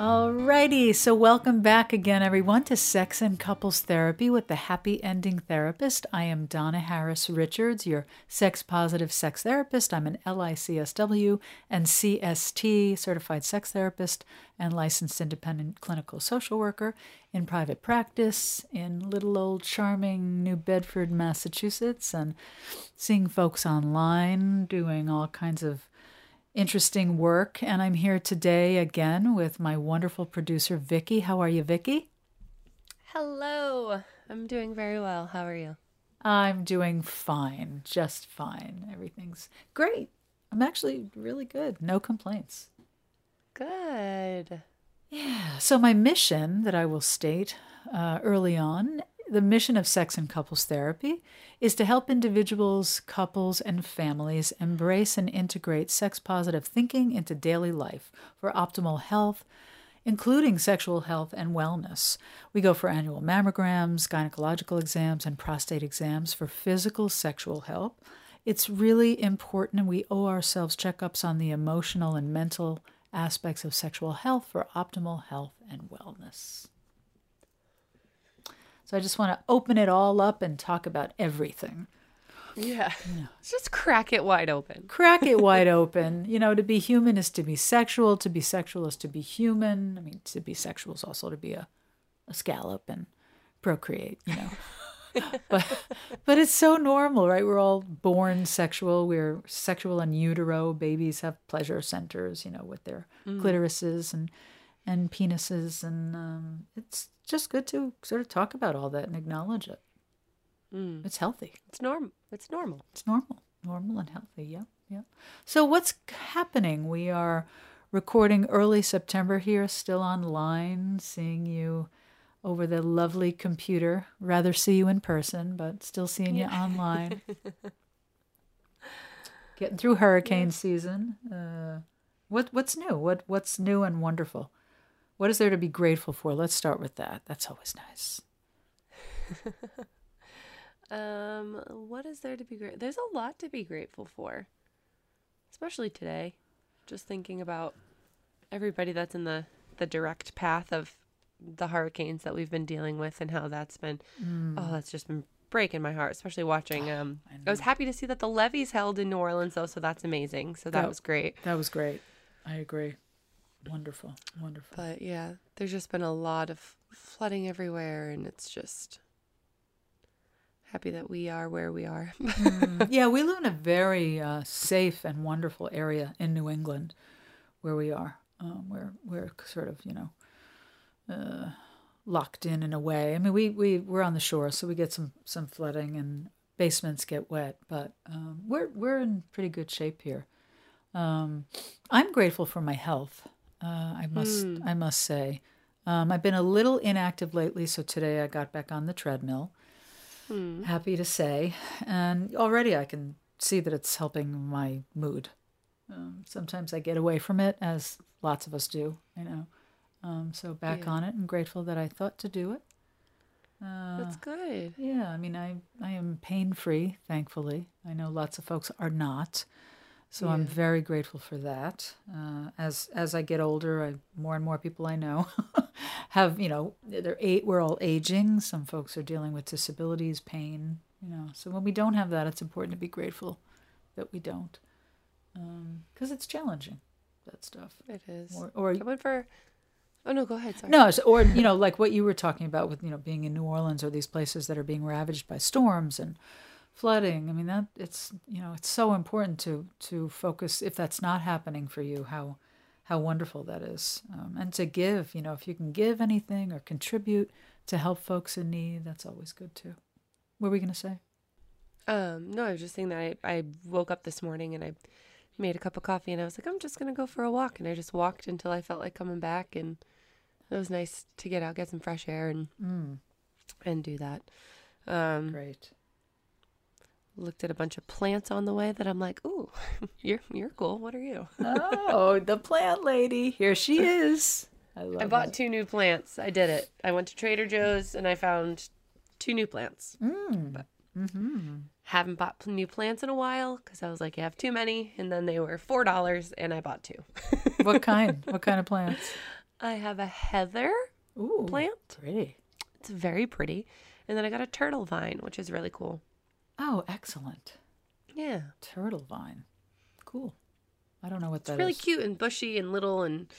Alrighty, so welcome back again, everyone, to Sex and Couples Therapy with the Happy Ending Therapist. I am Donna Harris Richards, your sex positive sex therapist. I'm an LICSW and CST certified sex therapist and licensed independent clinical social worker in private practice in little old charming New Bedford, Massachusetts, and seeing folks online doing all kinds of interesting work. And I'm here today again with my wonderful producer, Vicky. How are you, Vicky? Hello. I'm doing very well. How are you? I'm doing fine, just fine. Everything's great. I'm actually really good. No complaints. Good. Yeah. So, my mission that I will state uh, early on the mission of sex and couples therapy is to help individuals, couples, and families embrace and integrate sex positive thinking into daily life for optimal health, including sexual health and wellness. We go for annual mammograms, gynecological exams, and prostate exams for physical sexual health. It's really important, and we owe ourselves checkups on the emotional and mental aspects of sexual health for optimal health and wellness. So I just want to open it all up and talk about everything. Yeah. yeah. Just crack it wide open. Crack it wide open. You know, to be human is to be sexual. To be sexual is to be human. I mean, to be sexual is also to be a, a scallop and procreate, you know. but but it's so normal, right? We're all born sexual. We're sexual in utero. Babies have pleasure centers, you know, with their mm. clitorises and and penises, and um, it's just good to sort of talk about all that and acknowledge it. Mm. It's healthy. It's normal. It's normal. It's normal. Normal and healthy. Yeah. Yeah. So what's happening? We are recording early September here, still online, seeing you over the lovely computer. Rather see you in person, but still seeing yeah. you online. Getting through hurricane season. Uh, what what's new? What what's new and wonderful? What is there to be grateful for? Let's start with that. That's always nice. um, what is there to be great? There's a lot to be grateful for, especially today. Just thinking about everybody that's in the the direct path of the hurricanes that we've been dealing with and how that's been. Mm. Oh, that's just been breaking my heart, especially watching. Um, I, I, was happy to see that the levees held in New Orleans, though, so that's amazing. So that, that was great. That was great. I agree. Wonderful, wonderful. But yeah, there's just been a lot of flooding everywhere, and it's just happy that we are where we are. mm, yeah, we live in a very uh, safe and wonderful area in New England, where we are. Um, we're we're sort of you know uh, locked in in a way. I mean, we we we're on the shore, so we get some some flooding and basements get wet, but um, we're we're in pretty good shape here. Um, I'm grateful for my health. Uh, I must mm. I must say. Um, I've been a little inactive lately, so today I got back on the treadmill. Mm. Happy to say, and already I can see that it's helping my mood. Um, sometimes I get away from it, as lots of us do. I know. Um, so back yeah. on it, and grateful that I thought to do it. Uh, That's good. Yeah, I mean, I I am pain free, thankfully. I know lots of folks are not. So yeah. I'm very grateful for that. Uh, as as I get older, I, more and more people I know have you know they're eight. We're all aging. Some folks are dealing with disabilities, pain. You know, so when we don't have that, it's important to be grateful that we don't, because um, it's challenging. That stuff. It is. Or, or I went for. Oh no, go ahead. Sorry. No, so, or you know, like what you were talking about with you know being in New Orleans or these places that are being ravaged by storms and flooding. I mean that it's you know it's so important to to focus if that's not happening for you how how wonderful that is um, and to give you know if you can give anything or contribute to help folks in need that's always good too. What were we gonna say? Um, no, I was just saying that I, I woke up this morning and I made a cup of coffee and I was like I'm just gonna go for a walk and I just walked until I felt like coming back and it was nice to get out, get some fresh air and mm. and do that. Um, Great looked at a bunch of plants on the way that I'm like, "Ooh, you're you're cool. What are you?" oh, the plant lady. Here she is. I love I bought it. two new plants. I did it. I went to Trader Joe's and I found two new plants. Mm. But mm-hmm. haven't bought new plants in a while because I was like, you have too many, and then they were four dollars, and I bought two. what kind? What kind of plants? I have a heather Ooh, plant. pretty. It's very pretty. And then I got a turtle vine, which is really cool. Oh, excellent. Yeah. Turtle vine. Cool. I don't know what It's that is. really cute and bushy and little and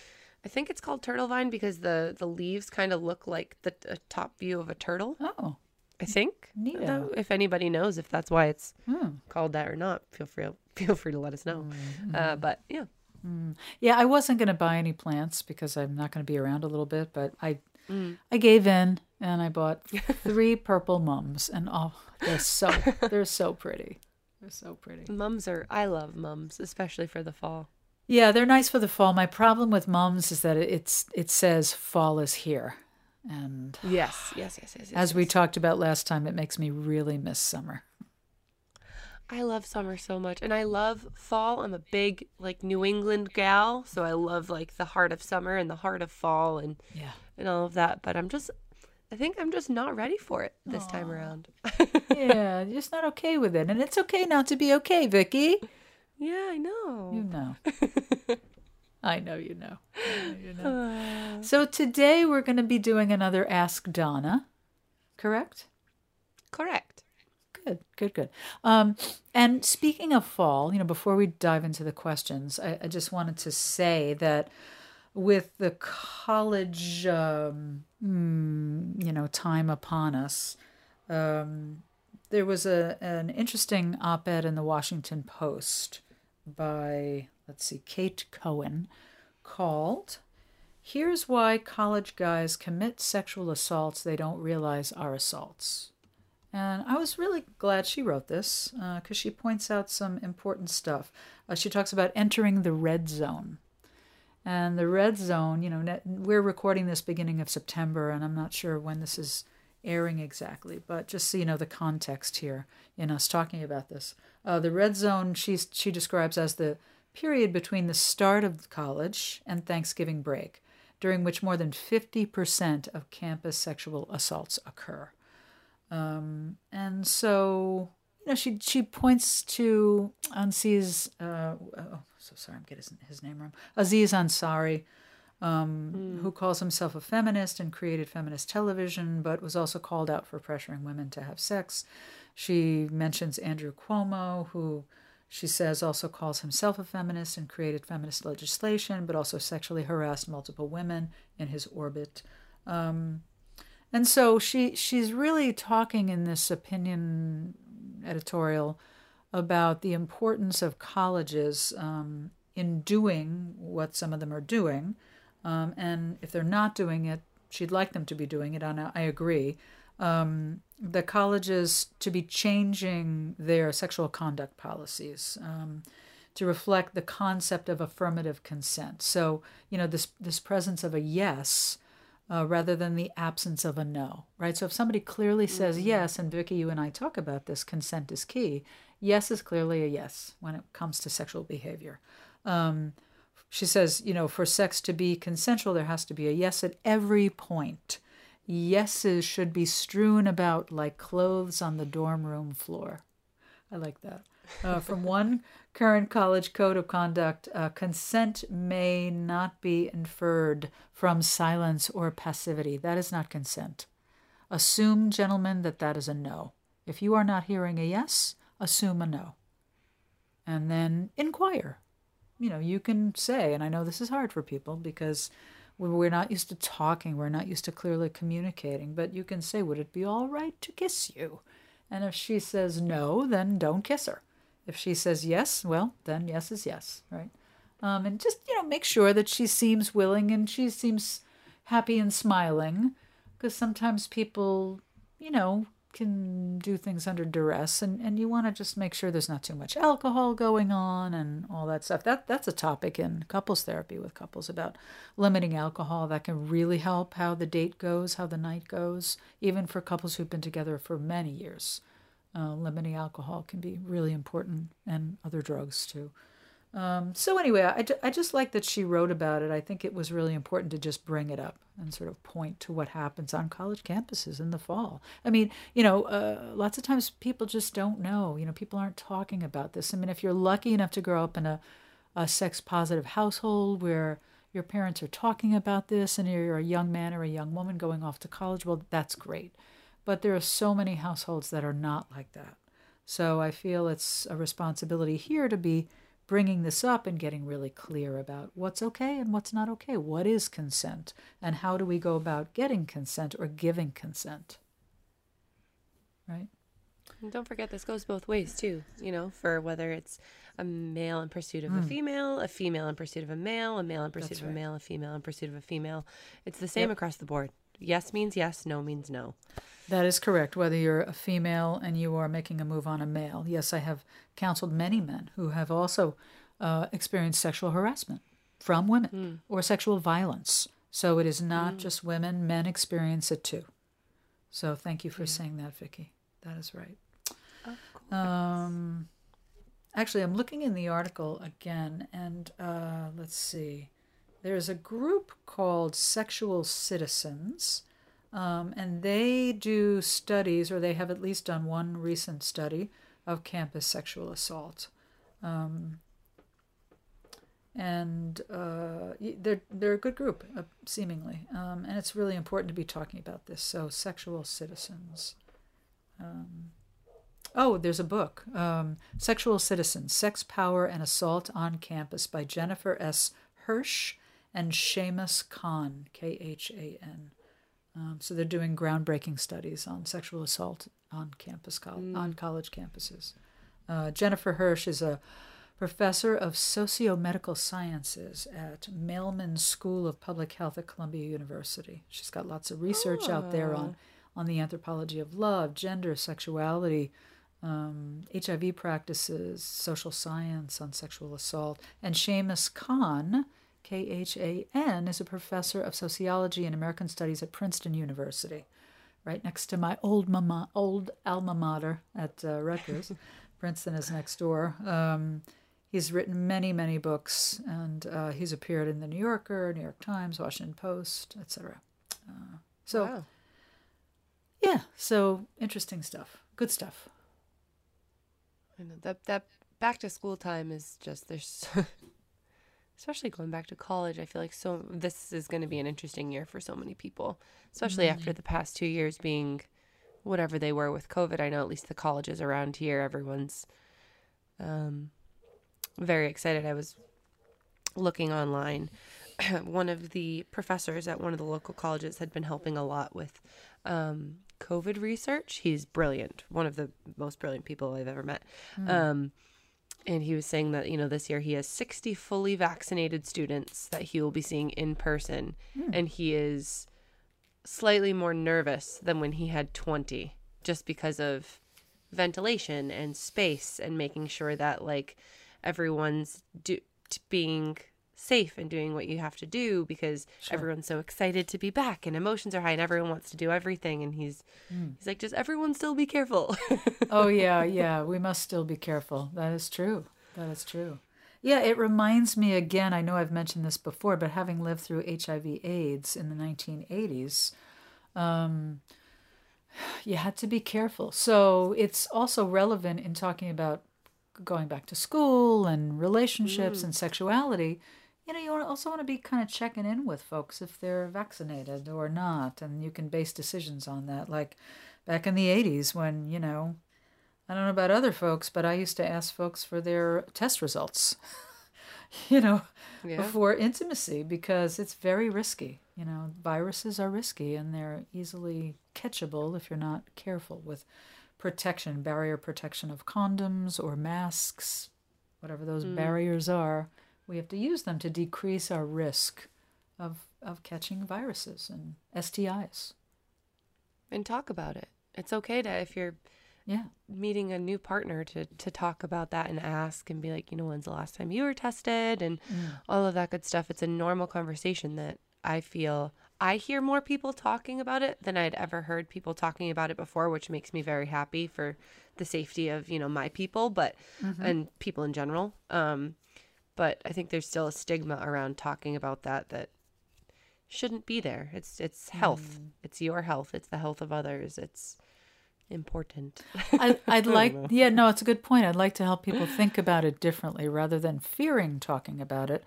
I think it's called turtle vine because the the leaves kind of look like the, the top view of a turtle. Oh, I think. Neato. If anybody knows if that's why it's hmm. called that or not, feel free feel free to let us know. Uh, but yeah, Yeah, I wasn't going to buy any plants because I'm not going to be around a little bit, but I Mm. I gave in and I bought three purple mums and oh, they're so they're so pretty. They're so pretty. mums are. I love mums, especially for the fall. Yeah, they're nice for the fall. My problem with mums is that it's it says fall is here. And Yes, yes, yes, yes. yes as we talked about last time, it makes me really miss summer. I love summer so much, and I love fall. I'm a big like New England gal, so I love like the heart of summer and the heart of fall and Yeah. and all of that. But I'm just, I think I'm just not ready for it this time around. Yeah, you're just not okay with it. And it's okay not to be okay, Vicky. yeah, I know. You know. I know you know. Know you know. Uh, So today we're going to be doing another Ask Donna, correct? correct. Good, good, good. Um, and speaking of fall, you know, before we dive into the questions, I, I just wanted to say that with the college, um, you know, time upon us, um, there was a an interesting op-ed in the Washington Post by let's see, Kate Cohen, called "Here's Why College Guys Commit Sexual Assaults They Don't Realize Are Assaults." And I was really glad she wrote this because she points out some important stuff. Uh, she talks about entering the red zone. And the red zone, you know, we're recording this beginning of September, and I'm not sure when this is airing exactly, but just so you know the context here in us talking about this. Uh, the red zone she's, she describes as the period between the start of college and Thanksgiving break, during which more than 50% of campus sexual assaults occur. Um, and so, you know, she she points to Ansi's, uh, oh, so sorry, I'm getting his, his name wrong. Aziz Ansari, um, who calls himself a feminist and created feminist television, but was also called out for pressuring women to have sex. She mentions Andrew Cuomo, who she says also calls himself a feminist and created feminist legislation, but also sexually harassed multiple women in his orbit. Um, and so she she's really talking in this opinion editorial about the importance of colleges um, in doing what some of them are doing, um, and if they're not doing it, she'd like them to be doing it. And I agree. Um, the colleges to be changing their sexual conduct policies um, to reflect the concept of affirmative consent. So you know this this presence of a yes uh, rather than the absence of a no, right? So if somebody clearly says yes, and Vicky, you and I talk about this, consent is key. Yes is clearly a yes when it comes to sexual behavior. Um, she says, you know, for sex to be consensual, there has to be a yes at every point. Yeses should be strewn about like clothes on the dorm room floor. I like that. Uh, from one current college code of conduct, uh, consent may not be inferred from silence or passivity. That is not consent. Assume, gentlemen, that that is a no. If you are not hearing a yes, assume a no. And then inquire. You know, you can say, and I know this is hard for people because we're not used to talking, we're not used to clearly communicating, but you can say, Would it be all right to kiss you? And if she says no, then don't kiss her. If she says yes, well, then yes is yes, right? Um, and just, you know, make sure that she seems willing and she seems happy and smiling because sometimes people, you know, can do things under duress and, and you want to just make sure there's not too much alcohol going on and all that stuff. That that's a topic in couples therapy with couples about limiting alcohol. That can really help how the date goes, how the night goes, even for couples who've been together for many years. Uh, limiting alcohol can be really important and other drugs too. Um, so anyway, I, I just like that she wrote about it. I think it was really important to just bring it up and sort of point to what happens on college campuses in the fall. I mean, you know, uh, lots of times people just don't know. You know, people aren't talking about this. I mean, if you're lucky enough to grow up in a, a sex positive household where your parents are talking about this and you're a young man or a young woman going off to college, well, that's great. But there are so many households that are not like that. So I feel it's a responsibility here to be bringing this up and getting really clear about what's okay and what's not okay. What is consent? And how do we go about getting consent or giving consent? Right? And don't forget, this goes both ways too, you know, for whether it's a male in pursuit of a Mm. female, a female in pursuit of a male, a male in pursuit That's of a male, a female in pursuit of a female. It's the same Yep. across the board. Yes means yes, no means no. That is correct. Whether you're a female and you are making a move on a male. Yes, I have counseled many men who have also uh, experienced sexual harassment from women or sexual violence. So it is not just women, men experience it too. So thank you for saying that, Vicky. That is right. Of course. Um, actually, I'm looking in the article again, and uh, let's see. There's a group called Sexual Citizens, um, and they do studies, or they have at least done one recent study of campus sexual assault. Um, and uh, they're they're a good group, uh, seemingly, um, and it's really important to be talking about this. So, sexual citizens. Um, Oh, there's a book, um, Sexual Citizens Sex, Power, and Assault on Campus by Jennifer S. Hirsch and Shamus Khan, K H A N. Um, so they're doing groundbreaking studies on sexual assault on campus, col- on college campuses. Uh, Jennifer Hirsch is a professor of socio-medical sciences at Mailman School of Public Health at Columbia University. She's got lots of research out there on on the anthropology of love, gender, sexuality, um, HIV practices, social science on sexual assault. And Shamus Khan, K H A N, is a professor of sociology and American studies at Princeton University, right next to my old mama, old alma mater at uh, Rutgers. Princeton is next door. Um, he's written many, many books, and uh, he's appeared in the New Yorker, New York Times, Washington Post, etc. Uh, so. wow. Yeah, so interesting stuff. Good stuff. I know that that back to school time is just there's especially going back to college. I feel like so this is going to be an interesting year for so many people, especially after the past two years being whatever they were with COVID. I know at least the colleges around here, everyone's um, very excited. I was looking online. one of the professors at one of the local colleges had been helping a lot with um, COVID research. He's brilliant, one of the most brilliant people I've ever met. Um, and he was saying that, you know, this year he has 60 fully vaccinated students that he will be seeing in person. Hmm. And he is slightly more nervous than when he had 20 just because of ventilation and space and making sure that, like, everyone's do- being safe and doing what you have to do because Sure. everyone's so excited to be back and emotions are high and everyone wants to do everything and he's he's like just everyone still be careful oh yeah, yeah. We must still be careful. That is true. That is true. Yeah, it reminds me again. I know I've mentioned this before, but having lived through HIV/AIDS in the 1980s, um, you had to be careful. So it's also relevant in talking about going back to school and relationships and sexuality. You know, you also want to be kind of checking in with folks if they're vaccinated or not, and you can base decisions on that. Like back in the 80s when, you know, I don't know about other folks, but I used to ask folks for their test results, you know, Yeah. before intimacy because it's very risky. You know, viruses are risky and they're easily catchable if you're not careful with protection, barrier protection of condoms or masks, whatever those mm. barriers are. We have to use them to decrease our risk of, of catching viruses and STIs. and talk about it. It's okay to if you're Yeah. meeting a new partner to to talk about that and ask and be like you know when's the last time you were tested? and all of that good stuff. It's a normal conversation that i feel i hear more people talking about it than i'd ever heard people talking about it before which makes me very happy for the safety of you know my people but and people in general. Um but i think there's still a stigma around talking about that that shouldn't be there. It's it's health. It's your health. It's the health of others. It's important. I, I'd like, yeah, no, it's a good point. I'd like to help people think about it differently rather than fearing talking about it.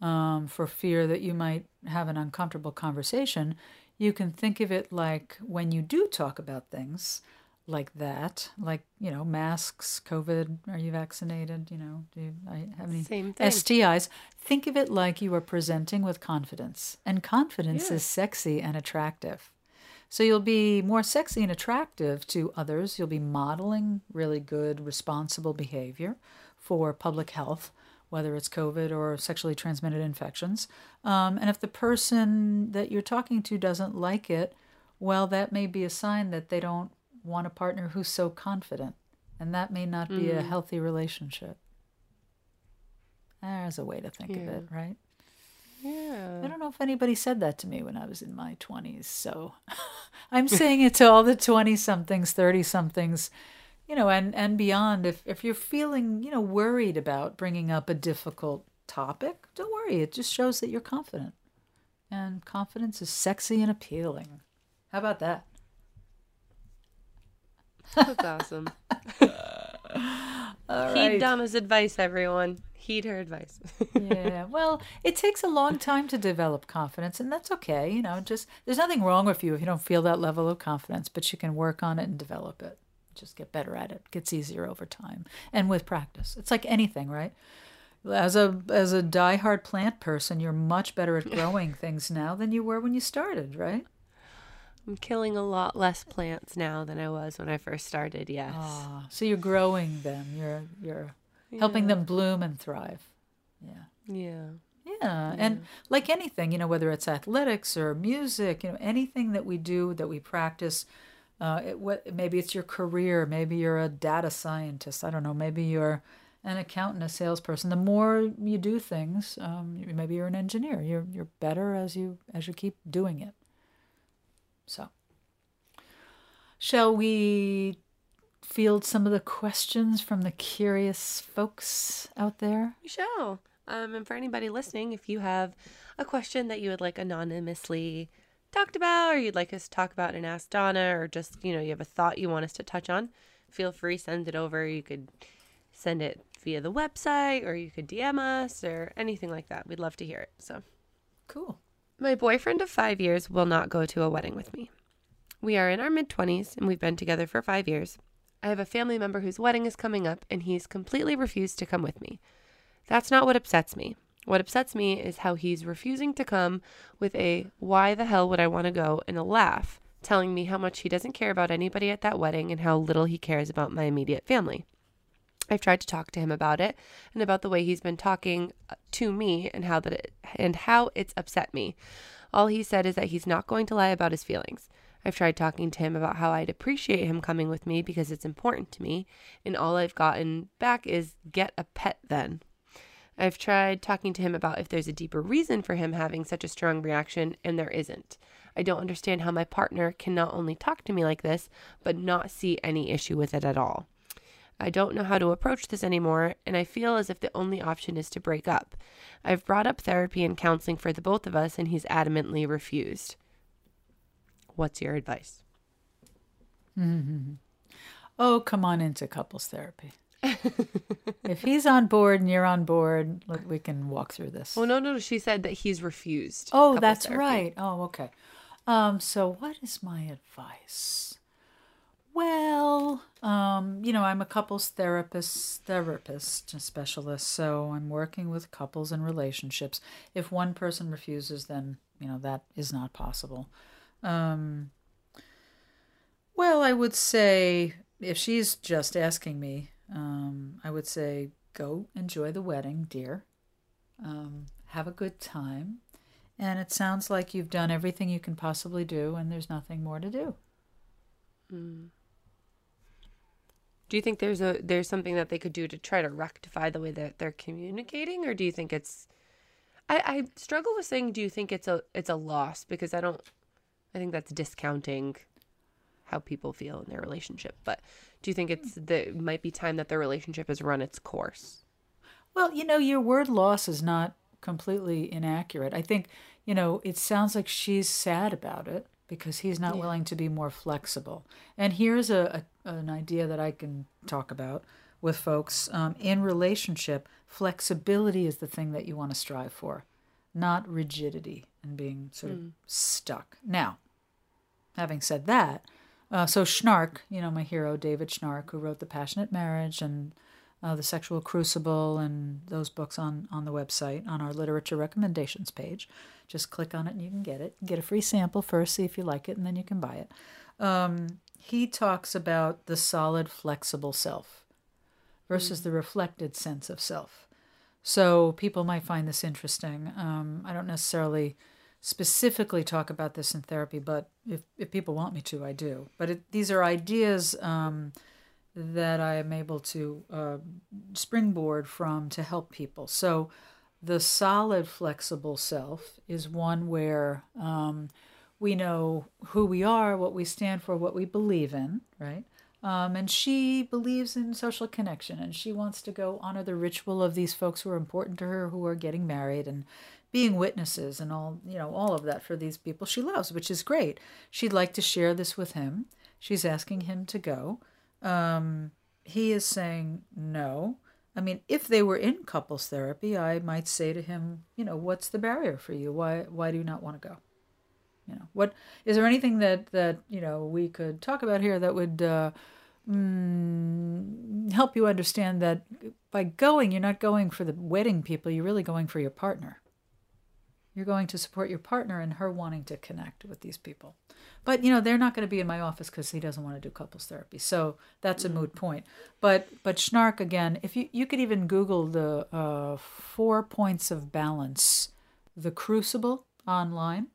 um, for fear that you might have an uncomfortable conversation, you can think of it like when you do talk about things like that, like, you know, masks, COVID, are you vaccinated? You know, do you I have any. STIs? Think of it like you are presenting with confidence. And confidence Yeah. is sexy and attractive. So you'll be more sexy and attractive to others. You'll be modeling really good, responsible behavior for public health, whether it's COVID or sexually transmitted infections. Um, and if the person that you're talking to doesn't like it, well, that may be a sign that they don't want a partner who's so confident. And that may not be a mm. healthy relationship. There's a way to think of it, right? Yeah. I don't know if anybody said that to me when I was in my 20s. So I'm saying it to all the 20 somethings, 30 somethings, you know, and, and beyond. If, if you're feeling, you know, worried about bringing up a difficult topic, don't worry. It just shows that you're confident. And confidence is sexy and appealing. How about that? That's awesome. All Heed right. Donna's advice, everyone. Heed her advice. yeah. Well, it takes a long time to develop confidence, and that's okay. You know, just there's nothing wrong with you if you don't feel that level of confidence, but you can work on it and develop it. Just get better at it. Gets easier over time and with practice. It's like anything, right? As a as a diehard plant person, you're much better at growing things now than you were when you started, right? I'm killing a lot less plants now than I was when I first started. Yes. Ah, so you're growing them. You're you're helping Yeah. them bloom and thrive. Yeah. Yeah. Yeah, and like anything, you know, whether it's athletics or music, you know, anything that we do that we practice, uh, it, what maybe it's your career, maybe you're a data scientist, I don't know, maybe you're an accountant, a salesperson. The more you do things, um, maybe you're an engineer. You're you're better as you as you keep doing it. So, shall we field some of the questions from the curious folks out there? We shall. Um, and for anybody listening, if you have a question that you would like anonymously talked about, or you'd like us to talk about and ask Donna, or just you know you have a thought you want us to touch on, feel free send it over. You could send it via the website, or you could DM us, or anything like that. We'd love to hear it. So. Cool. My boyfriend of five years will not go to a wedding with me. We are in our mid 20s and we've been together for five years. I have a family member whose wedding is coming up and he's completely refused to come with me. That's not what upsets me. What upsets me is how he's refusing to come with a why the hell would I want to go and a laugh, telling me how much he doesn't care about anybody at that wedding and how little he cares about my immediate family. I've tried to talk to him about it and about the way he's been talking uh, to me and how that it, and how it's upset me. All he said is that he's not going to lie about his feelings. I've tried talking to him about how I'd appreciate him coming with me because it's important to me, and all I've gotten back is get a pet then. I've tried talking to him about if there's a deeper reason for him having such a strong reaction, and there isn't. I don't understand how my partner can not only talk to me like this, but not see any issue with it at all. I don't know how to approach this anymore, and I feel as if the only option is to break up. I've brought up therapy and counseling for the both of us, and he's adamantly refused. What's your advice? Oh, come on into couples therapy. if he's on board and you're on board, look, we can walk through this. Well, no, no, she said that he's refused. Oh, that's therapy. right. Oh, okay. Um, so what is my advice? Well, um, you know, I'm a couples therapist, therapist specialist, so I'm working with couples and relationships. If one person refuses, then you know that is not possible. Um, well, I would say if she's just asking me, um, I would say go enjoy the wedding, dear. Um, have a good time. And it sounds like you've done everything you can possibly do, and there's nothing more to do. Do you think there's a there's something that they could do to try to rectify the way that they're communicating, or do you think it's? I, I struggle with saying, do you think it's a it's a loss because I don't. I think that's discounting how people feel in their relationship. But do you think it's the might be time that their relationship has run its course? Well, you know, your word loss is not completely inaccurate. I think, you know, it sounds like she's sad about it because he's not willing to be more flexible. And here's a, a an idea that I can talk about with folks um, in relationship. Flexibility is the thing that you want to strive for. not rigidity and being sort of stuck. Now, having said that, uh, so Schnarch, you know, my hero, David Schnarch, who wrote The Passionate Marriage and uh, The Sexual Crucible and those books on, on the website, on our literature recommendations page. Just click on it and you can get it. Get a free sample first, see if you like it, and then you can buy it. Um, he talks about the solid, flexible self versus the reflected sense of self. So people might find this interesting. Um, I don't necessarily specifically talk about this in therapy, but if, if people want me to, I do. But it, these are ideas um, that I am able to uh, springboard from to help people. So the solid, flexible self is one where um, we know who we are, what we stand for, what we believe in, right? Um, and she believes in social connection and she wants to go honor the ritual of these folks who are important to her who are getting married and being witnesses and all you know all of that for these people she loves which is great she'd like to share this with him she's asking him to go um, he is saying no. I mean if they were in couples therapy i might say to him you know what's the barrier for you? Why why do you not want to go? You know what is there anything that that you know we could talk about here that would uh, mm, help you understand that by going you're not going for the wedding people you're really going for your partner you're going to support your partner and her wanting to connect with these people. But you know they're not going to be in my office because he doesn't want to do couples therapy. So that's a moot point. But but Schnarch again if you you could even google the uh, four points of balance the crucible online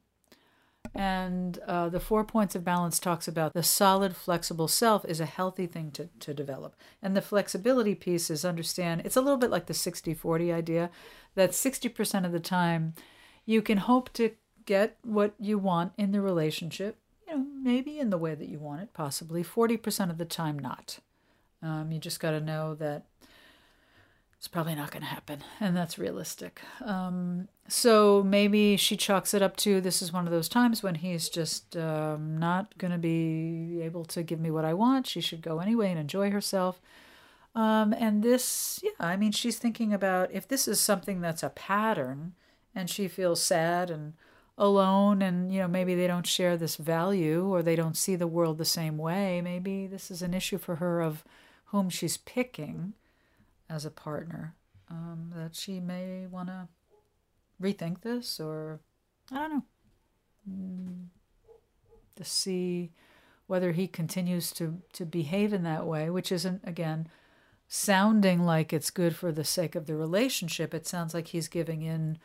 and uh, the four points of balance talks about the solid, flexible self is a healthy thing to, to develop. And the flexibility piece is understand it's a little bit like the 60 40 idea that 60% of the time you can hope to get what you want in the relationship, you know, maybe in the way that you want it, possibly. 40% of the time, not. Um, you just got to know that it's probably not going to happen, and that's realistic. Um, so maybe she chalks it up to this is one of those times when he's just um, not going to be able to give me what I want. She should go anyway and enjoy herself. Um, and this, yeah, I mean, she's thinking about if this is something that's a pattern and she feels sad and alone and you know maybe they don't share this value or they don't see the world the same way maybe this is an issue for her of whom she's picking as a partner um, that she may want to rethink this or I don't know mm, to see whether he continues to to behave in that way, which isn't again sounding like it's good for the sake of the relationship. It sounds like he's giving in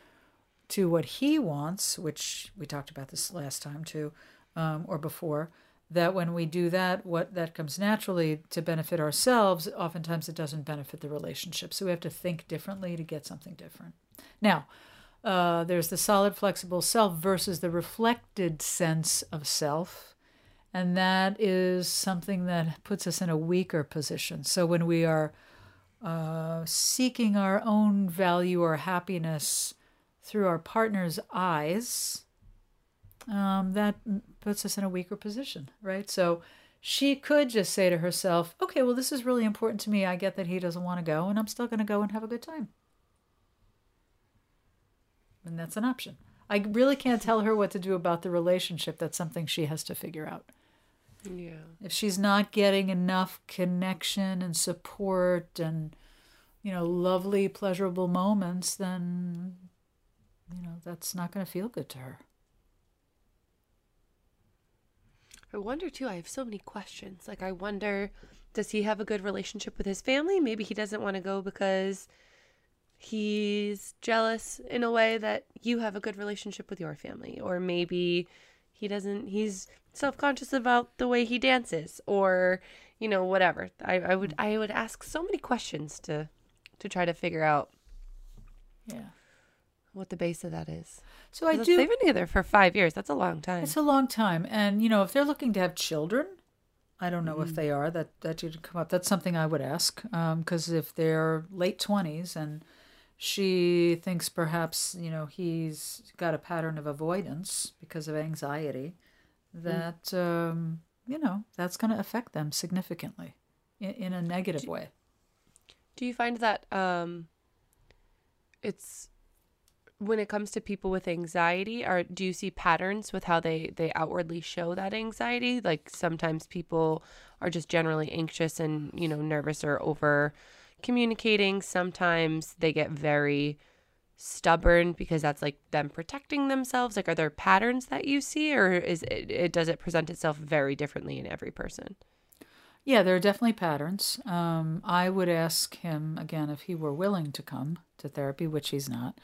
to what he wants, which we talked about this last time too, um, or before that when we do that, what that comes naturally to benefit ourselves, oftentimes it doesn't benefit the relationship. So we have to think differently to get something different. Now, uh, there's the solid, flexible self versus the reflected sense of self. And that is something that puts us in a weaker position. So when we are uh, seeking our own value or happiness through our partner's eyes, um, that puts us in a weaker position, right? So she could just say to herself, okay, well, this is really important to me. I get that he doesn't want to go, and I'm still going to go and have a good time. And that's an option. I really can't tell her what to do about the relationship. That's something she has to figure out. Yeah. If she's not getting enough connection and support and, you know, lovely, pleasurable moments, then, you know, that's not going to feel good to her. I wonder too. I have so many questions. Like, I wonder, does he have a good relationship with his family? Maybe he doesn't want to go because he's jealous in a way that you have a good relationship with your family, or maybe he doesn't. He's self conscious about the way he dances, or you know, whatever. I, I would I would ask so many questions to to try to figure out. Yeah. What the base of that is. So I do. They've been together for five years. That's a long time. It's a long time, and you know, if they're looking to have children, I don't know if they are. That that should come up. That's something I would ask, because if they're late twenties and she thinks perhaps you know he's got a pattern of avoidance because of anxiety, that um, you know that's going to affect them significantly in, in a negative way. Do you find that um, it's when it comes to people with anxiety, are do you see patterns with how they they outwardly show that anxiety? Like sometimes people are just generally anxious and, you know, nervous or over communicating. Sometimes they get very stubborn because that's like them protecting themselves. Like are there patterns that you see or is it, it does it present itself very differently in every person? Yeah, there are definitely patterns. Um, I would ask him again if he were willing to come to therapy, which he's not.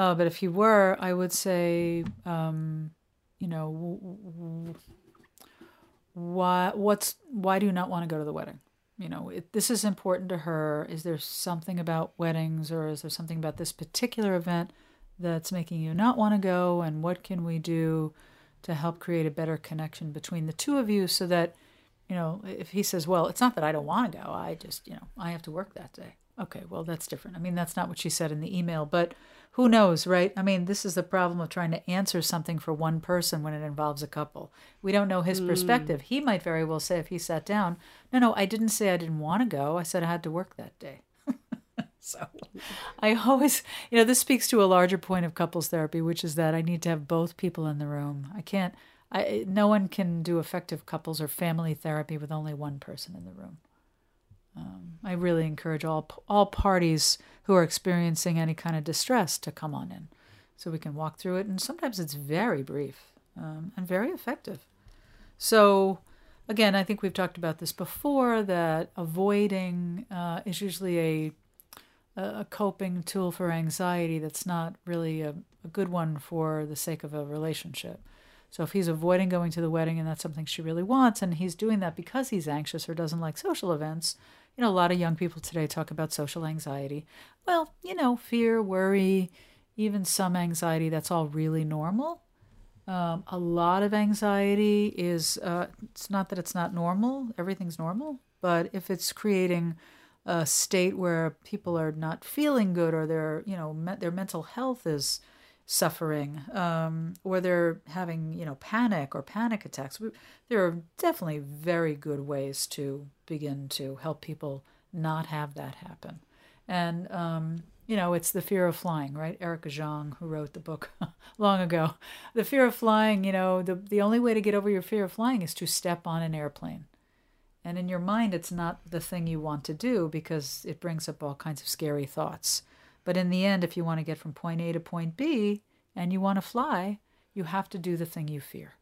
Uh, but if he were, I would say, um, you know, why? What's why do you not want to go to the wedding? You know, it, this is important to her. Is there something about weddings, or is there something about this particular event that's making you not want to go? And what can we do to help create a better connection between the two of you, so that you know, if he says, "Well, it's not that I don't want to go. I just, you know, I have to work that day." Okay, well, that's different. I mean, that's not what she said in the email, but who knows, right? I mean, this is the problem of trying to answer something for one person when it involves a couple. We don't know his mm. perspective. He might very well say, if he sat down, no, no, I didn't say I didn't want to go. I said I had to work that day. so I always, you know, this speaks to a larger point of couples therapy, which is that I need to have both people in the room. I can't, I, no one can do effective couples or family therapy with only one person in the room. Um, I really encourage all all parties who are experiencing any kind of distress to come on in, so we can walk through it. And sometimes it's very brief um, and very effective. So, again, I think we've talked about this before. That avoiding uh, is usually a a coping tool for anxiety that's not really a, a good one for the sake of a relationship. So if he's avoiding going to the wedding and that's something she really wants, and he's doing that because he's anxious or doesn't like social events, you know, a lot of young people today talk about social anxiety. Well, you know, fear, worry, even some anxiety, that's all really normal. Um, a lot of anxiety is, uh, it's not that it's not normal, everything's normal, but if it's creating a state where people are not feeling good or their, you know, me- their mental health is suffering um, or they're having you know panic or panic attacks. There are definitely very good ways to begin to help people not have that happen. And um, you know it's the fear of flying right? Erica jong who wrote the book long ago. The fear of flying you know the, the only way to get over your fear of flying is to step on an airplane. And in your mind it's not the thing you want to do because it brings up all kinds of scary thoughts but in the end, if you want to get from point A to point B and you want to fly, you have to do the thing you fear.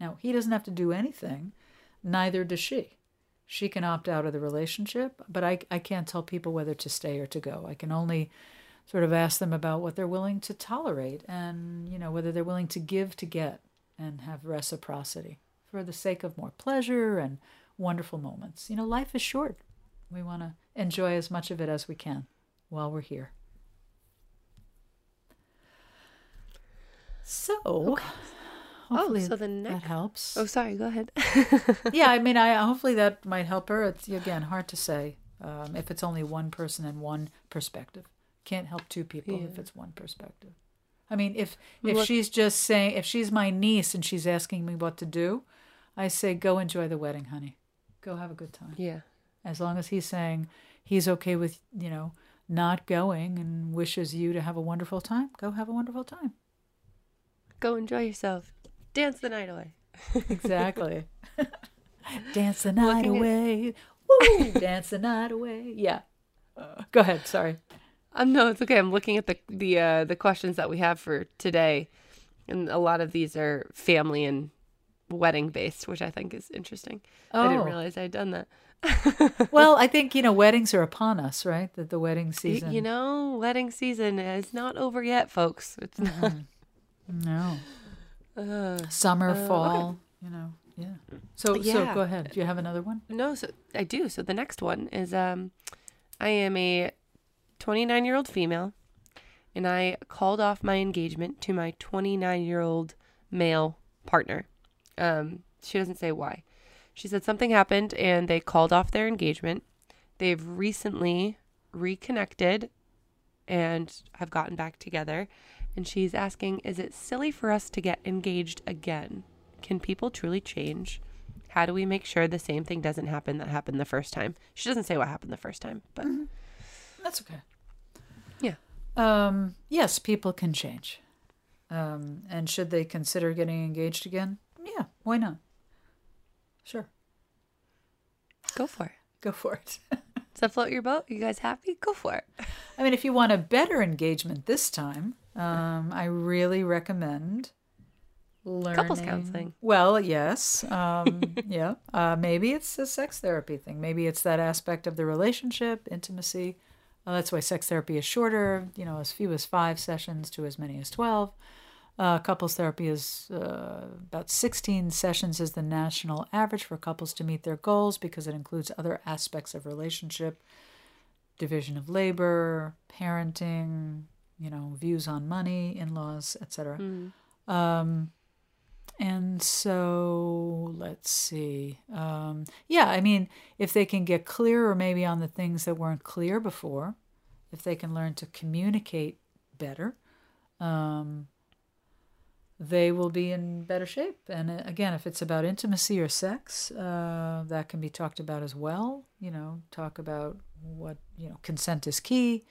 Now, he doesn't have to do anything, neither does she. She can opt out of the relationship, but I, I can't tell people whether to stay or to go. I can only sort of ask them about what they're willing to tolerate and, you know, whether they're willing to give to get and have reciprocity for the sake of more pleasure and wonderful moments. You know, life is short. We want to enjoy as much of it as we can while we're here. So, okay. oh, so the next that helps. Oh, sorry. Go ahead. yeah, I mean, I hopefully that might help her. It's again hard to say um, if it's only one person and one perspective. Can't help two people yeah. if it's one perspective. I mean, if if Look, she's just saying, if she's my niece and she's asking me what to do, I say, go enjoy the wedding, honey. Go have a good time. Yeah. As long as he's saying he's okay with, you know, not going and wishes you to have a wonderful time, go have a wonderful time. Go enjoy yourself. Dance the night away. exactly. Dance the night Looking away. At... Woo! Dance the night away. Yeah. Uh, go ahead. Sorry. Um, no, it's okay. I'm looking at the the uh, the questions that we have for today, and a lot of these are family and wedding based, which I think is interesting. Oh. I didn't oh. realize I'd done that. well, I think you know weddings are upon us, right? That the wedding season. You know, wedding season is not over yet, folks. It's not. Mm-hmm. No. Uh, Summer, uh, fall. Okay. You know. Yeah. So yeah. so go ahead. Do you have another one? No, so I do. So the next one is um, I am a 29 year old female, and I called off my engagement to my 29 year old male partner. Um, she doesn't say why. She said something happened and they called off their engagement. They've recently reconnected and have gotten back together. And she's asking, Is it silly for us to get engaged again? Can people truly change? How do we make sure the same thing doesn't happen that happened the first time? She doesn't say what happened the first time, but mm-hmm. that's okay. Yeah. Um, yes, people can change. Um, and should they consider getting engaged again? Yeah, why not? Sure, Go for it. go for it. Does that float your boat? You guys happy? Go for it. I mean, if you want a better engagement this time, um, I really recommend learning Couples counseling. Well, yes, um, yeah. Uh, maybe it's a sex therapy thing. Maybe it's that aspect of the relationship, intimacy. Uh, that's why sex therapy is shorter. You know, as few as five sessions to as many as twelve. Uh, couples therapy is uh, about 16 sessions is the national average for couples to meet their goals because it includes other aspects of relationship division of labor parenting you know views on money in-laws etc um, and so let's see um, yeah i mean if they can get clearer maybe on the things that weren't clear before if they can learn to communicate better um, they will be in better shape. And uh, again, if it's about intimacy or sex, uh, that can be talked about as well. You know, talk about what you know, consent is key.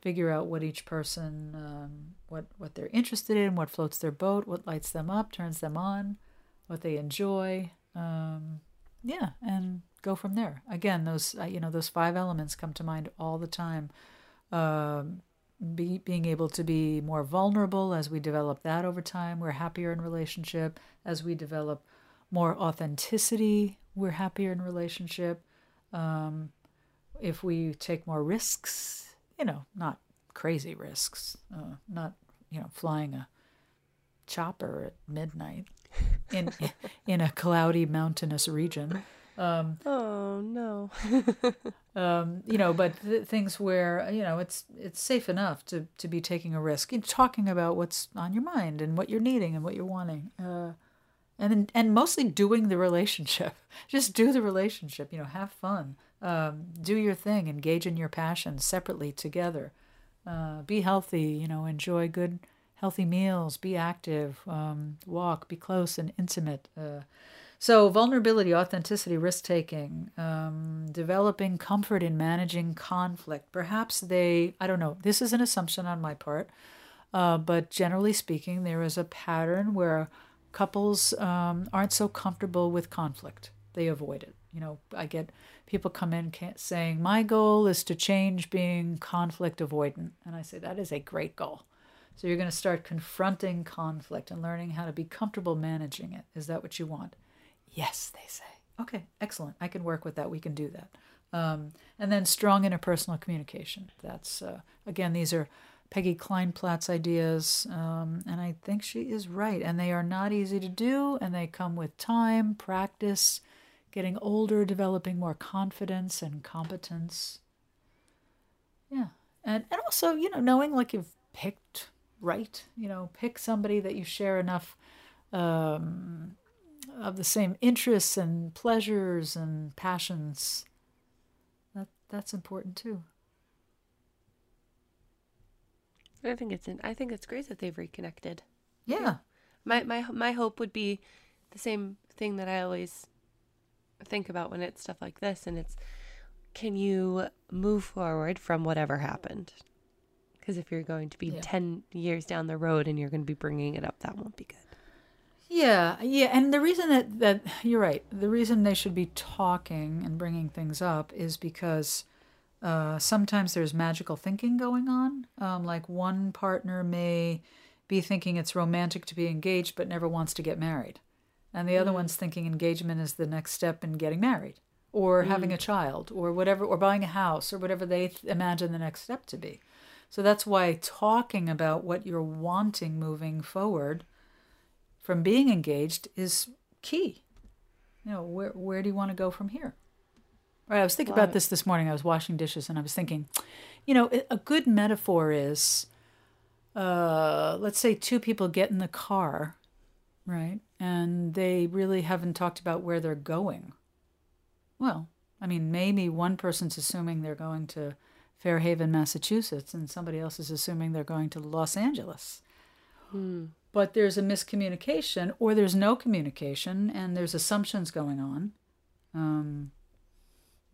Figure out what each person, um, what what they're interested in, what floats their boat, what lights them up, turns them on, what they enjoy. Um, yeah, and go from there. Again, those uh, you know those five elements come to mind all the time. Um, be, being able to be more vulnerable as we develop that over time we're happier in relationship. As we develop more authenticity we're happier in relationship. Um, if we take more risks you know not crazy risks uh, not you know flying a chopper at midnight in in a cloudy mountainous region um, Oh no. um, you know, but th- things where you know it's it's safe enough to to be taking a risk, you talking about what's on your mind and what you're needing and what you're wanting, uh, and and mostly doing the relationship. Just do the relationship. You know, have fun, um, do your thing, engage in your passion separately together, uh, be healthy. You know, enjoy good healthy meals, be active, um, walk, be close and intimate. Uh, so, vulnerability, authenticity, risk taking, um, developing comfort in managing conflict. Perhaps they, I don't know, this is an assumption on my part, uh, but generally speaking, there is a pattern where couples um, aren't so comfortable with conflict. They avoid it. You know, I get people come in saying, My goal is to change being conflict avoidant. And I say, That is a great goal. So, you're going to start confronting conflict and learning how to be comfortable managing it. Is that what you want? Yes, they say. Okay, excellent. I can work with that. We can do that. Um, and then strong interpersonal communication. That's, uh, again, these are Peggy Kleinplatz's ideas. Um, and I think she is right. And they are not easy to do, and they come with time, practice, getting older, developing more confidence and competence. Yeah. And, and also, you know, knowing like you've picked right, you know, pick somebody that you share enough. Um, of the same interests and pleasures and passions. That that's important too. I think it's in, I think it's great that they've reconnected. Yeah. My my my hope would be the same thing that I always think about when it's stuff like this and it's can you move forward from whatever happened? Because if you're going to be Yeah. 10 years down the road and you're going to be bringing it up, that won't be good. Yeah, yeah, and the reason that that you're right. The reason they should be talking and bringing things up is because uh, sometimes there's magical thinking going on. Um, like one partner may be thinking it's romantic to be engaged, but never wants to get married, and the other one's thinking engagement is the next step in getting married, or having a child, or whatever, or buying a house, or whatever they th- imagine the next step to be. So that's why talking about what you're wanting moving forward from being engaged is key. You know, where where do you want to go from here? Right. I was thinking about this this morning. I was washing dishes and I was thinking, you know, a- a good metaphor is, uh, let's say two people get in the car, right, and they really haven't talked about where they're going. Well, I mean, maybe one person's assuming they're going to Fairhaven, Massachusetts, and somebody else is assuming they're going to Los Angeles but there's a miscommunication or there's no communication and there's assumptions going on um,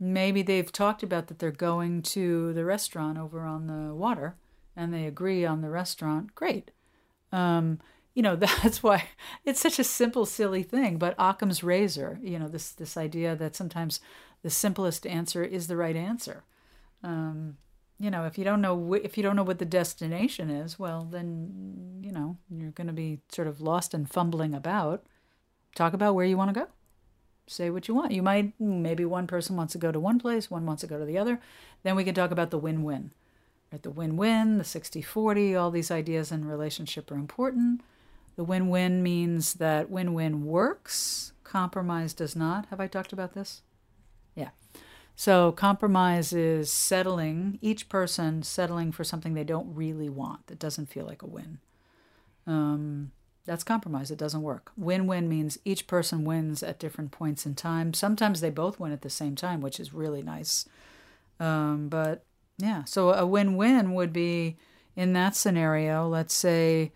maybe they've talked about that they're going to the restaurant over on the water and they agree on the restaurant, great. Um, you know, that's why it's such a simple, silly thing. But Occam's razor, you know, this this idea that sometimes the simplest answer is the right answer. Um, you know, if you don't know wh- if you don't know what the destination is, well, then you know you're going to be sort of lost and fumbling about. Talk about where you want to go. Say what you want. You might maybe one person wants to go to one place, one wants to go to the other. Then we can talk about the win-win. Right? The win-win, the 60-40, all these ideas in relationship are important. The win-win means that win-win works, compromise does not. Have I talked about this? Yeah. So compromise is settling, each person settling for something they don't really want, that doesn't feel like a win. Um, that's compromise. It doesn't work. Win win means each person wins at different points in time. Sometimes they both win at the same time, which is really nice. Um, but yeah, so a win win would be in that scenario, let's say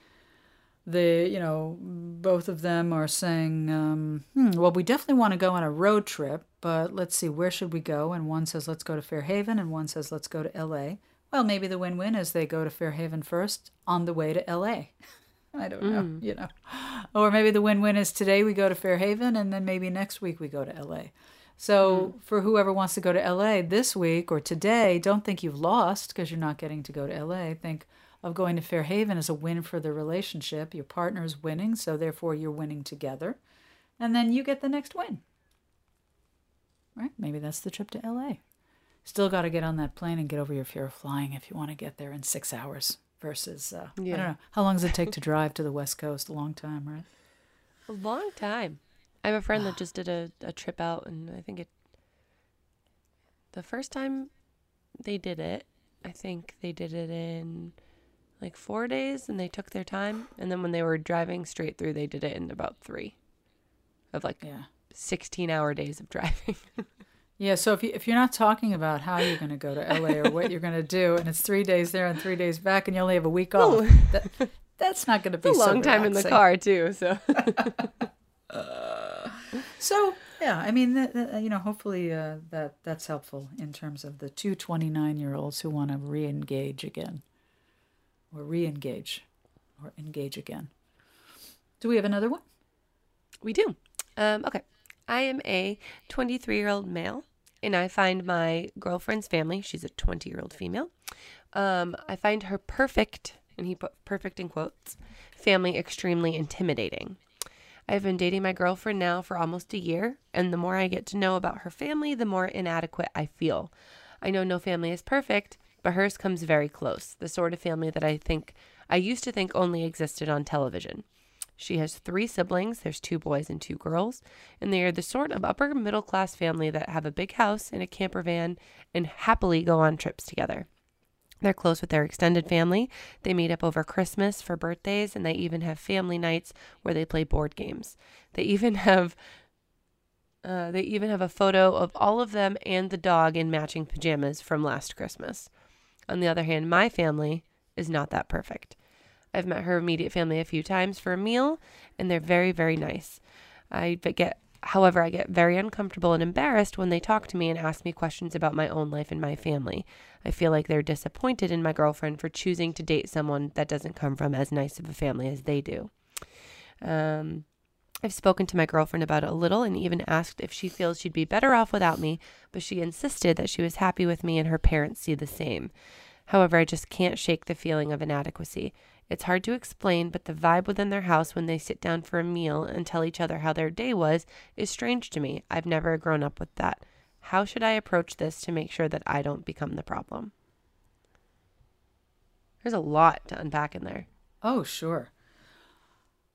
the you know both of them are saying um, hmm, well we definitely want to go on a road trip but let's see where should we go? And one says let's go to fairhaven and one says let's go to la well maybe the win-win is they go to fairhaven first on the way to la i don't know mm. you know. Or maybe the win-win is today we go to fairhaven and then maybe next week we go to la so mm. for whoever wants to go to la this week or today don't think you've lost because you're not getting to go to la think of going to Fairhaven is a win for the relationship. Your partner's winning, so therefore you're winning together. And then you get the next win. Right? Maybe that's the trip to LA. Still got to get on that plane and get over your fear of flying if you want to get there in six hours versus, uh, yeah. I don't know. How long does it take to drive to the West Coast? A long time, right? A long time. I have a friend that just did a, a trip out, and I think it, the first time they did it, I think they did it in like four days and they took their time. And then when they were driving straight through, they did it in about three of like yeah. 16 hour days of driving. yeah. So if, you, if you're not talking about how you're going to go to LA or what you're going to do, and it's three days there and three days back, and you only have a week off, that, that's not going to be a long so time in the car, too. So. uh, so yeah, I mean, that, that, you know, hopefully uh, that that's helpful in terms of the two 29 year olds who want to re-engage again or re engage or engage again. Do we have another one? We do. Um, okay. I am a 23 year old male, and I find my girlfriend's family, she's a 20 year old female, um, I find her perfect, and he put perfect in quotes, family extremely intimidating. I've been dating my girlfriend now for almost a year, and the more I get to know about her family, the more inadequate I feel. I know no family is perfect, but hers comes very close, the sort of family that I think I used to think only existed on television. She has three siblings, there's two boys and two girls, and they are the sort of upper middle class family that have a big house and a camper van and happily go on trips together. They're close with their extended family. They meet up over Christmas for birthdays, and they even have family nights where they play board games. They even have uh, they even have a photo of all of them and the dog in matching pajamas from last Christmas. On the other hand, my family is not that perfect. I've met her immediate family a few times for a meal, and they're very, very nice. I get, however, I get very uncomfortable and embarrassed when they talk to me and ask me questions about my own life and my family. I feel like they're disappointed in my girlfriend for choosing to date someone that doesn't come from as nice of a family as they do. Um, I've spoken to my girlfriend about it a little and even asked if she feels she'd be better off without me, but she insisted that she was happy with me and her parents see the same. However, I just can't shake the feeling of inadequacy. It's hard to explain, but the vibe within their house when they sit down for a meal and tell each other how their day was is strange to me. I've never grown up with that. How should I approach this to make sure that I don't become the problem? There's a lot to unpack in there. Oh, sure.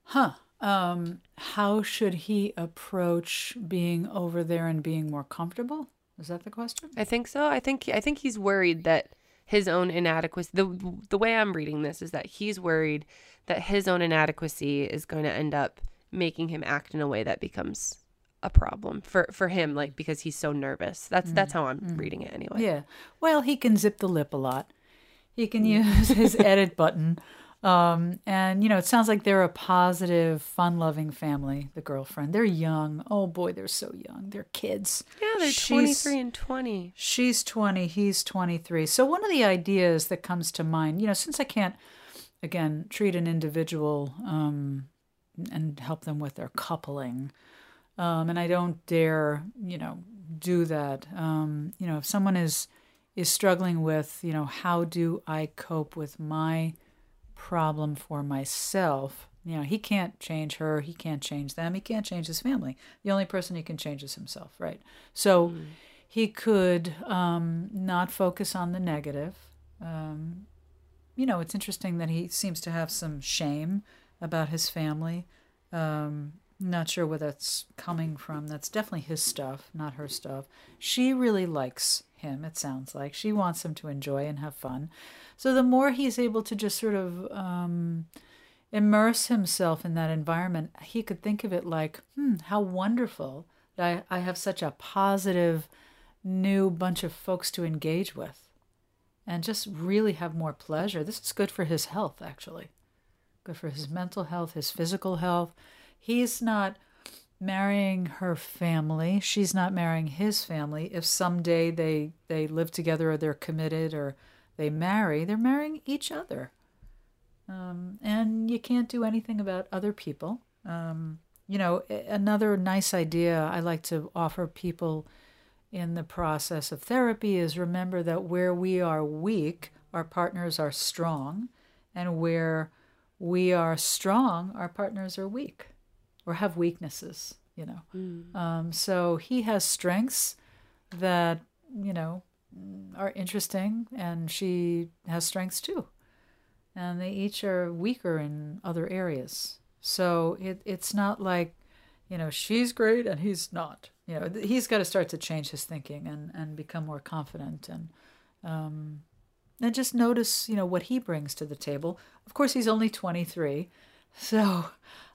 Huh um, how should he approach being over there and being more comfortable? Is that the question? I think so. I think I think he's worried that his own inadequacy. The the way I'm reading this is that he's worried that his own inadequacy is going to end up making him act in a way that becomes a problem for for him like because he's so nervous. That's mm. that's how I'm mm. reading it anyway. Yeah. Well, he can zip the lip a lot. He can mm. use his edit button Um, and you know, it sounds like they're a positive, fun-loving family. The girlfriend, they're young. Oh boy, they're so young. They're kids. Yeah, they're She's- 23 and 20. She's 20, he's 23. So, one of the ideas that comes to mind, you know, since I can't, again, treat an individual um, and help them with their coupling, um, and I don't dare, you know, do that. Um, you know, if someone is is struggling with, you know, how do I cope with my problem for myself? You know, he can't change her, he can't change them, he can't change his family. The only person he can change is himself, right? So he could um, not focus on the negative. Um, you know, it's interesting that he seems to have some shame about his family. Um, not sure where that's coming from. That's definitely his stuff, not her stuff. She really likes him, it sounds like. She wants him to enjoy and have fun. So the more he's able to just sort of um, immerse himself in that environment, he could think of it like, hmm, how wonderful that I, I have such a positive new bunch of folks to engage with and just really have more pleasure. This is good for his health, actually. Good for his mental health, his physical health. He's not marrying her family. She's not marrying his family. If someday they, they live together or they're committed or they marry, they're marrying each other. Um, and you can't do anything about other people. Um, you know, another nice idea I like to offer people in the process of therapy is remember that where we are weak, our partners are strong, and where we are strong, our partners are weak or have weaknesses, you know. Um, so he has strengths that, you know, are interesting, and she has strengths too. And they each are weaker in other areas. So it, it's not like, you know, she's great and he's not. You know, he's got to start to change his thinking and, and become more confident and um, and just notice, you know, what he brings to the table. Of course, he's only 23. So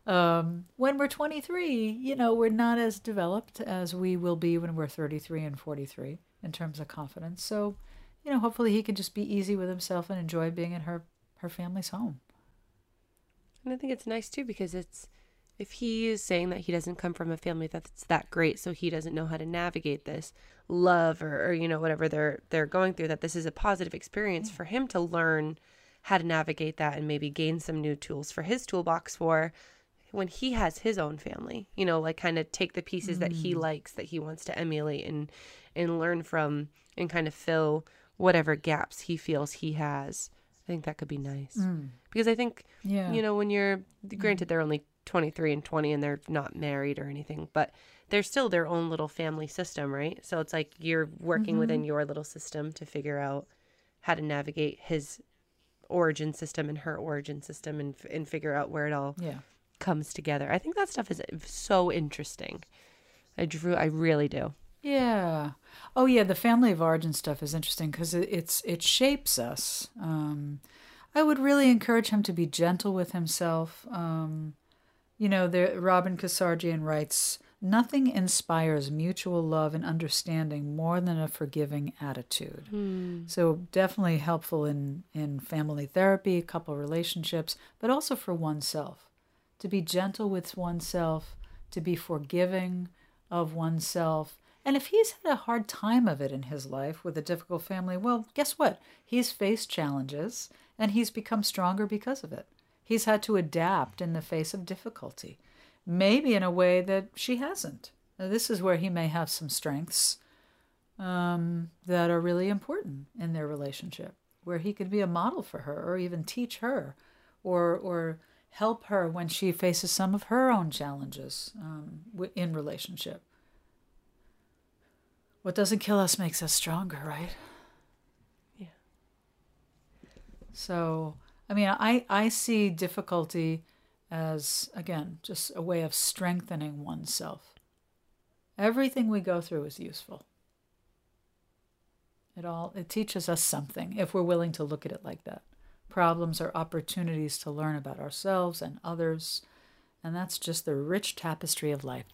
um, when we're 23, you know, we're not as developed as we will be when we're 33 and 43 in terms of confidence. So, you know, hopefully he can just be easy with himself and enjoy being in her, her family's home. And I think it's nice too because it's if he is saying that he doesn't come from a family that's that great, so he doesn't know how to navigate this love or, or you know whatever they're they're going through, that this is a positive experience for him to learn how to navigate that and maybe gain some new tools for his toolbox for when he has his own family. You know, like kind of take the pieces that he mm. likes that he wants to emulate and and learn from and kind of fill whatever gaps he feels he has. I think that could be nice mm. because I think Yeah. you know when you're mm. granted they're only 23 and 20 and they're not married or anything but they're still their own little family system right so it's like you're working within mm-hmm. your little system to figure out how to navigate his origin system and her origin system and, and figure out where it all Yeah. Comes together i think that stuff is so interesting i drew i really do Yeah. Oh, yeah. The family of origin stuff is interesting because it, it's it shapes us. Um, I would really encourage him to be gentle with himself. Um, you know, the, Robin Casarjian writes, "Nothing inspires mutual love and understanding more than a forgiving attitude." So definitely helpful in in family therapy, couple relationships, but also for oneself. To be gentle with oneself, to be forgiving of oneself. And if he's had a hard time of it in his life with a difficult family, well, guess what? He's faced challenges and he's become stronger because of it. He's had to adapt in the face of difficulty, maybe in a way that she hasn't. Now, this is where he may have some strengths um, that are really important in their relationship, where he could be a model for her or even teach her or, or help her when she faces some of her own challenges um, in relationship. What doesn't kill us makes us stronger, right? Yeah. So, I mean, I, I see difficulty as, again, just a way of strengthening oneself. Everything we go through is useful. It all it teaches us something if we're willing to look at it like that. Problems are opportunities to learn about ourselves and others, and that's just the rich tapestry of life.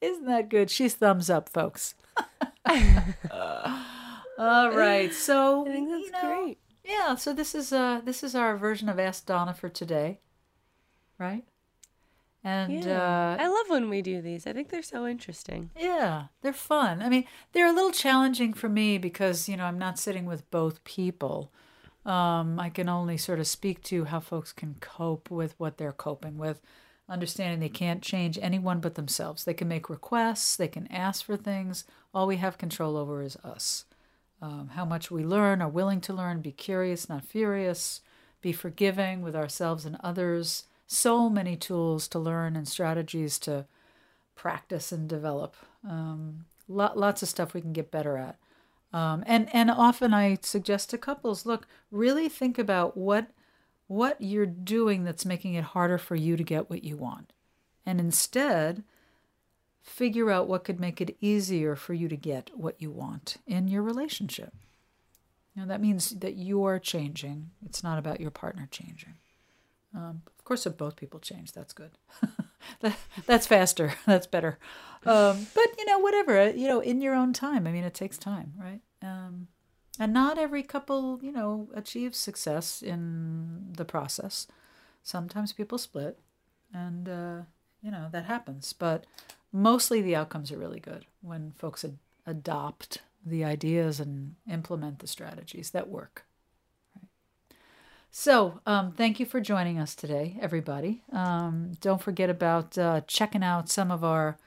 Isn't that good? She's thumbs up, folks. all right, so i think that's you know, great Yeah, so this is uh this is our version of Ask Donna for today, right? And yeah. uh, I love when we do these. I think they're so interesting. yeah, they're fun. I mean, they're a little challenging for me because you know I'm not sitting with both people. Um, I can only sort of speak to how folks can cope with what they're coping with, understanding they can't change anyone but themselves. They can make requests, they can ask for things. All we have control over is us. Um, how much we learn, are willing to learn, be curious, not furious, be forgiving with ourselves and others. So many tools to learn and strategies to practice and develop. Um, lot, lots of stuff we can get better at. Um, and and often I suggest to couples, look, really think about what what you're doing that's making it harder for you to get what you want, and instead figure out what could make it easier for you to get what you want in your relationship. Now that means that you're changing. It's not about your partner changing. Um, of course, if both people change, that's good. that, that's faster. That's better. Um, but you know, whatever. You know, in your own time. I mean, it takes time, right? Um, and not every couple, you know, achieves success in the process. Sometimes people split, and uh, you know that happens. But mostly, the outcomes are really good when folks ad- adopt the ideas and implement the strategies that work. So, um, thank you for joining us today, everybody. Um, don't forget about uh, checking out some of our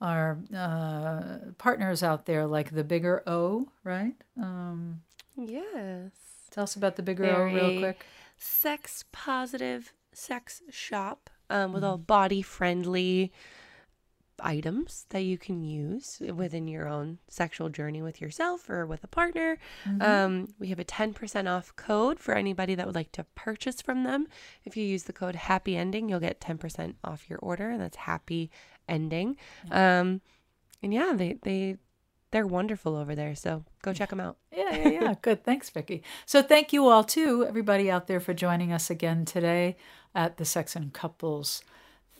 our uh, partners out there, like the Bigger O, right? Um, Yes. tell us about the Bigger O real Very quick. Sex positive sex shop um, with all body friendly items that you can use within your own sexual journey with yourself or with a partner. Um, we have a 10% off code for anybody that would like to purchase from them. If you use the code happy ending, you'll get 10% off your order, and that's happy ending. Um, and yeah, they, they, they're wonderful over there. So go check them out. Yeah, yeah, yeah. Good. Thanks, Vicki. So thank you all too, everybody out there for joining us again today at the Sex and Couples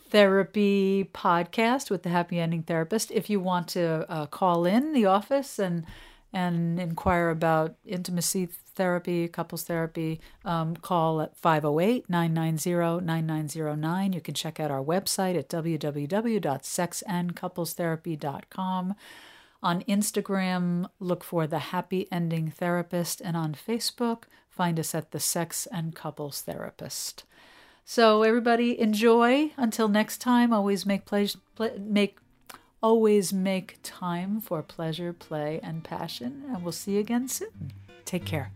Therapy podcast with the Happy Ending Therapist. If you want to uh, call in the office and and inquire about intimacy therapy, couples therapy, um, call at 508 990 9909. You can check out our website at www.sexandcouplestherapy.com. On Instagram, look for the Happy Ending Therapist, and on Facebook, find us at the Sex and Couples Therapist. So everybody, enjoy. Until next time, always make pleasure, ple- make always make time for pleasure, play, and passion. And we'll see you again soon. Take care.